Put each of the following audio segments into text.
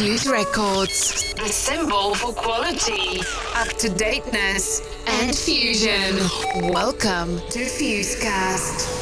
Fuse Records, the symbol for quality, up to dateness, and fusion. Welcome to Fusecast.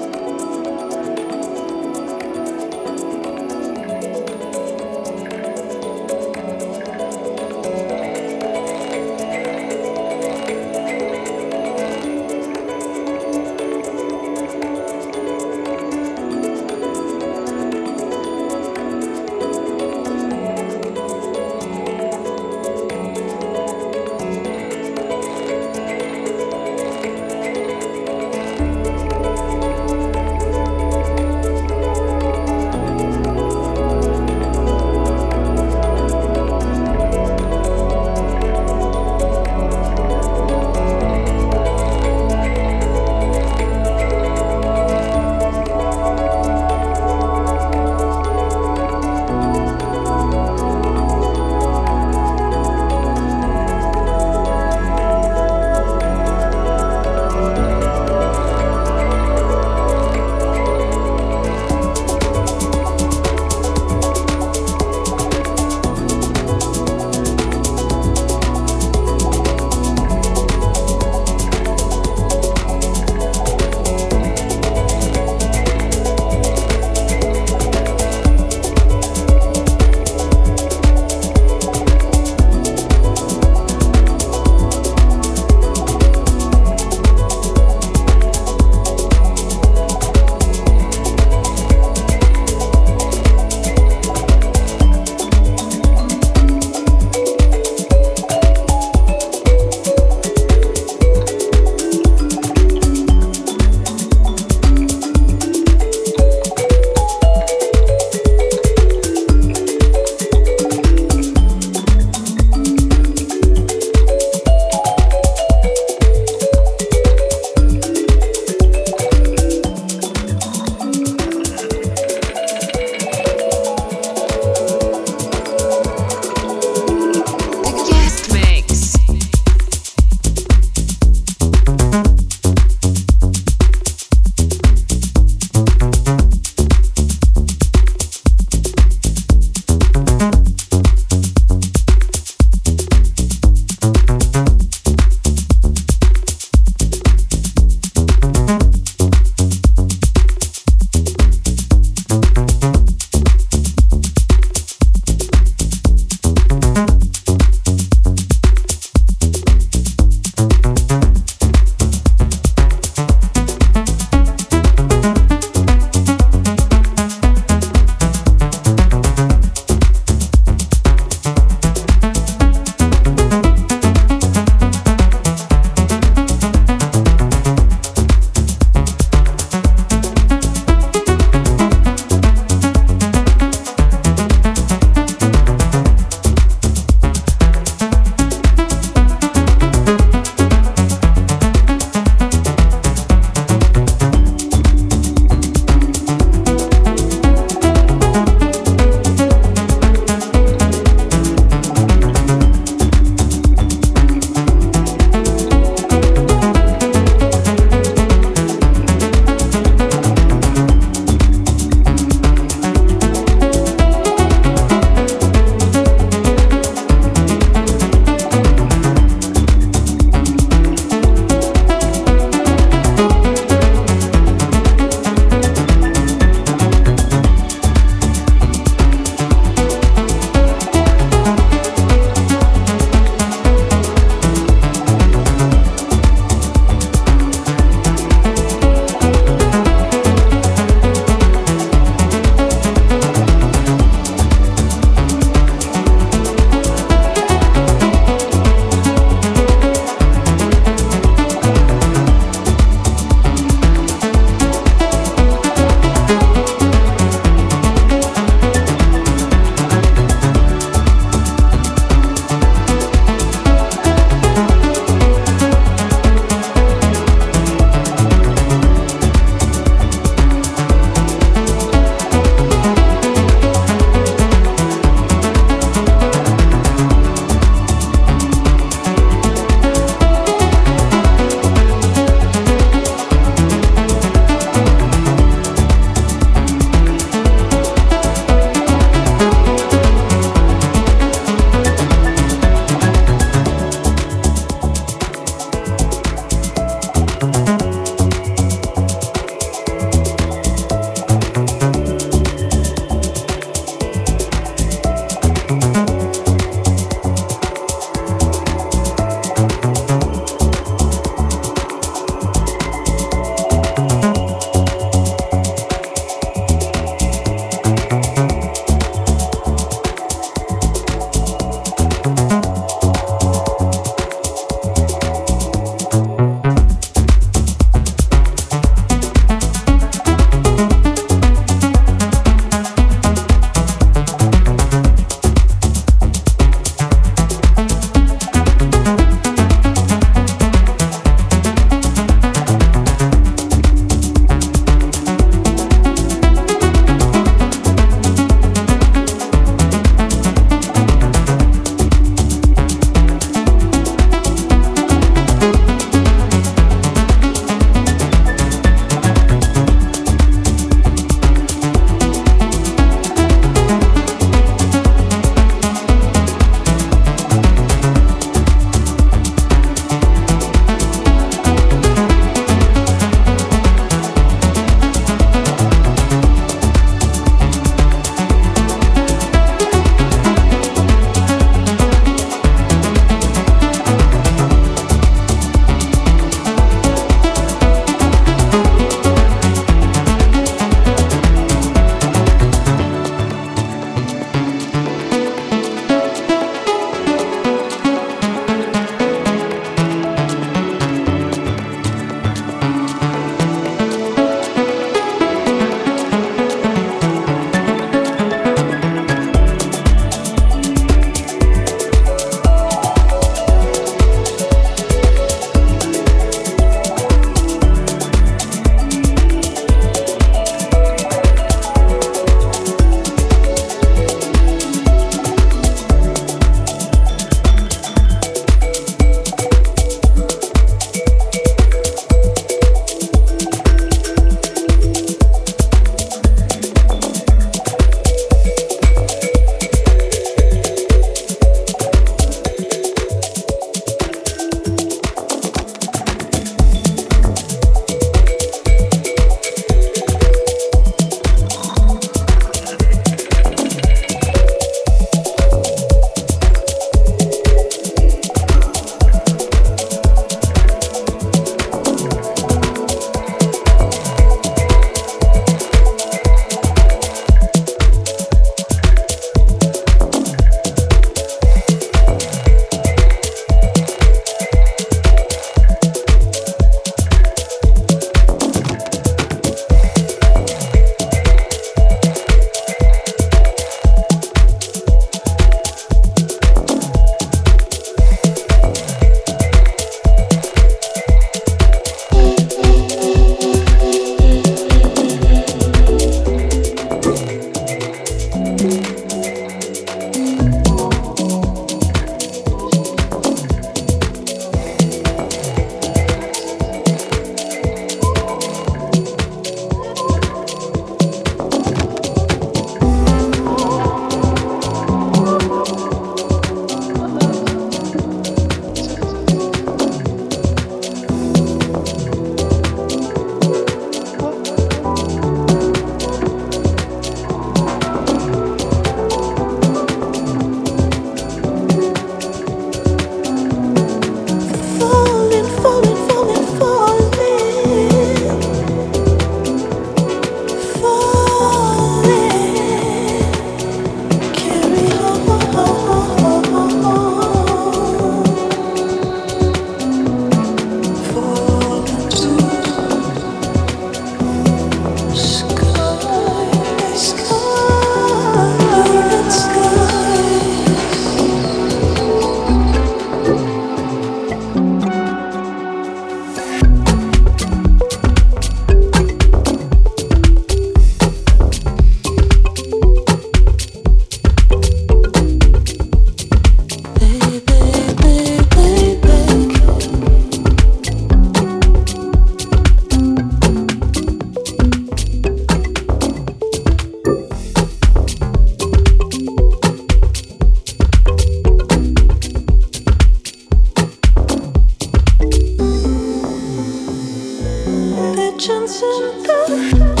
conscience in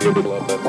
Love that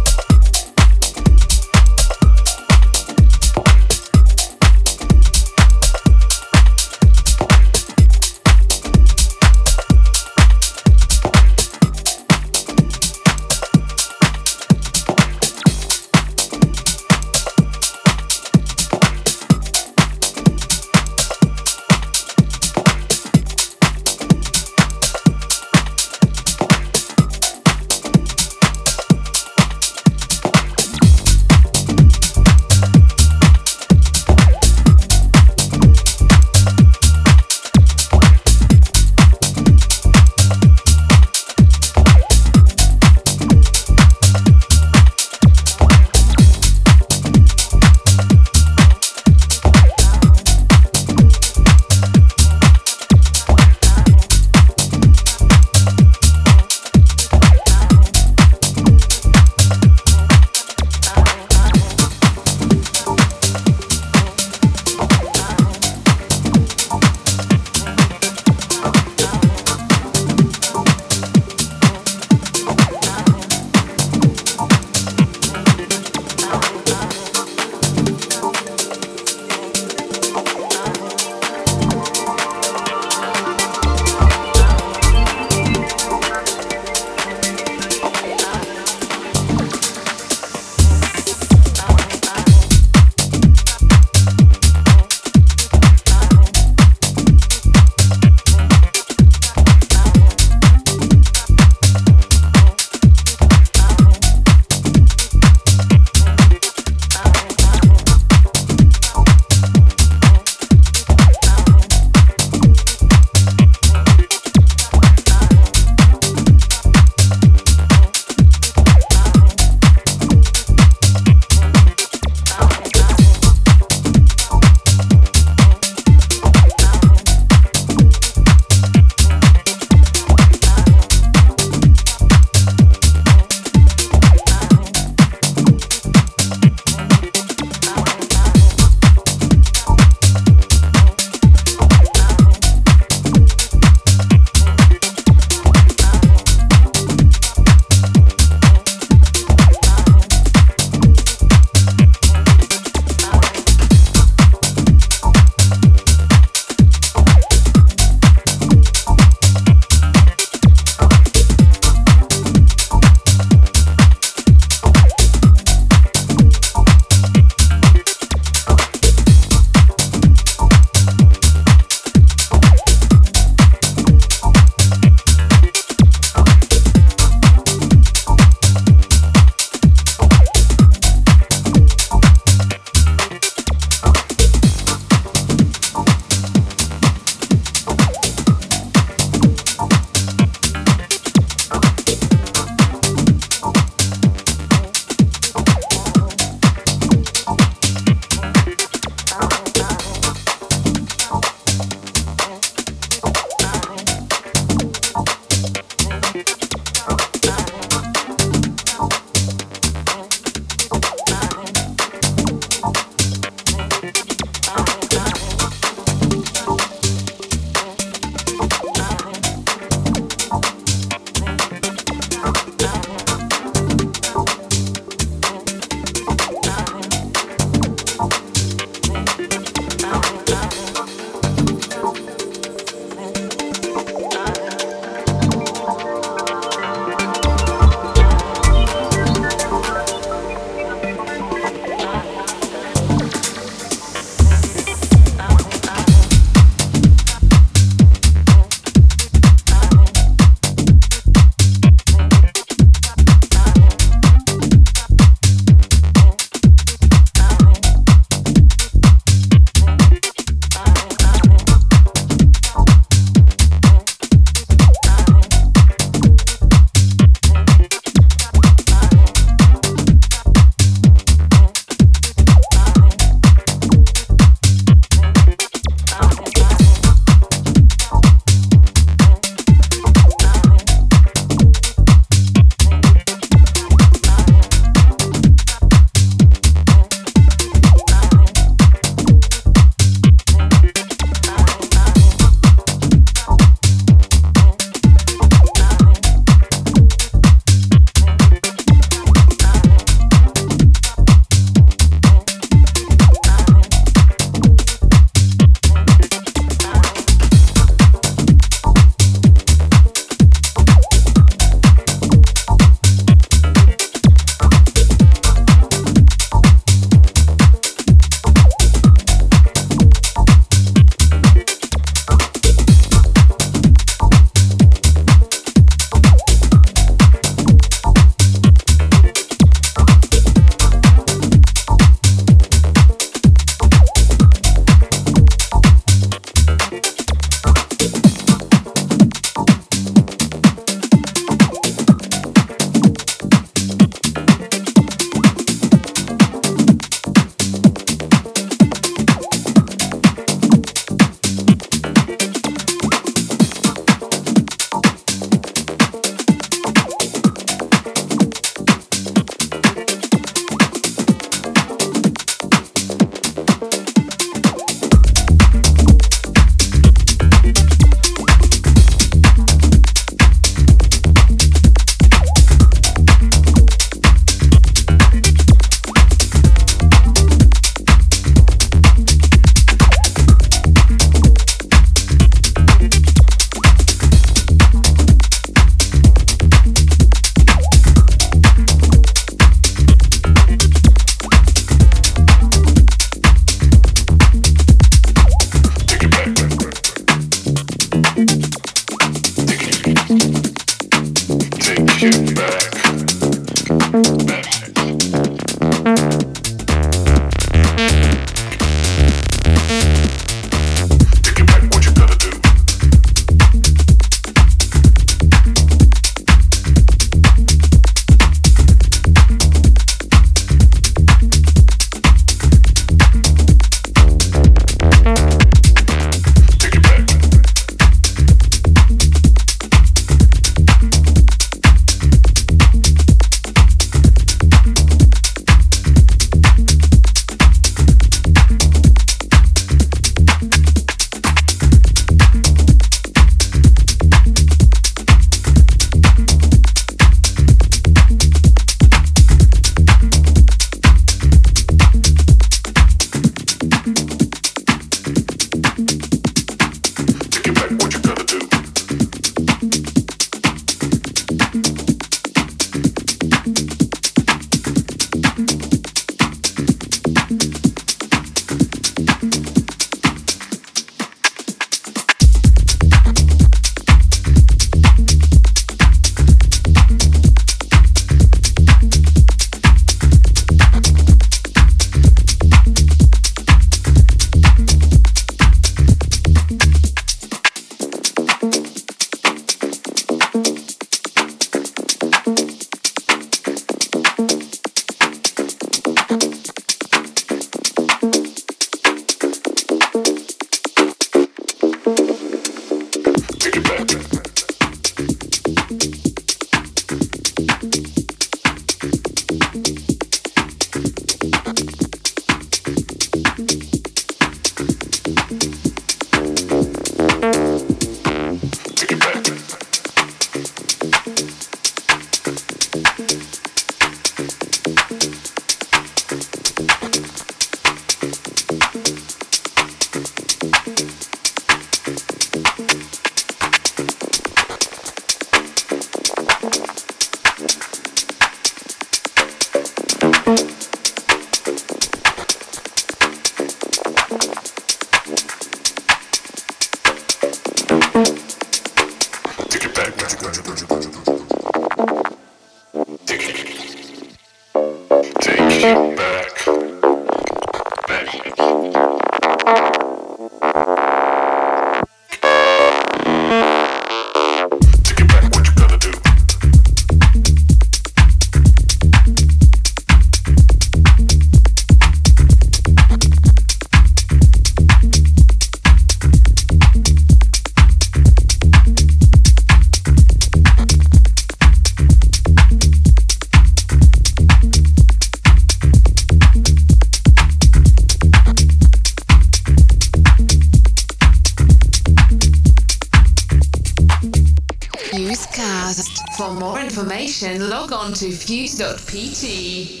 to fuse.pt.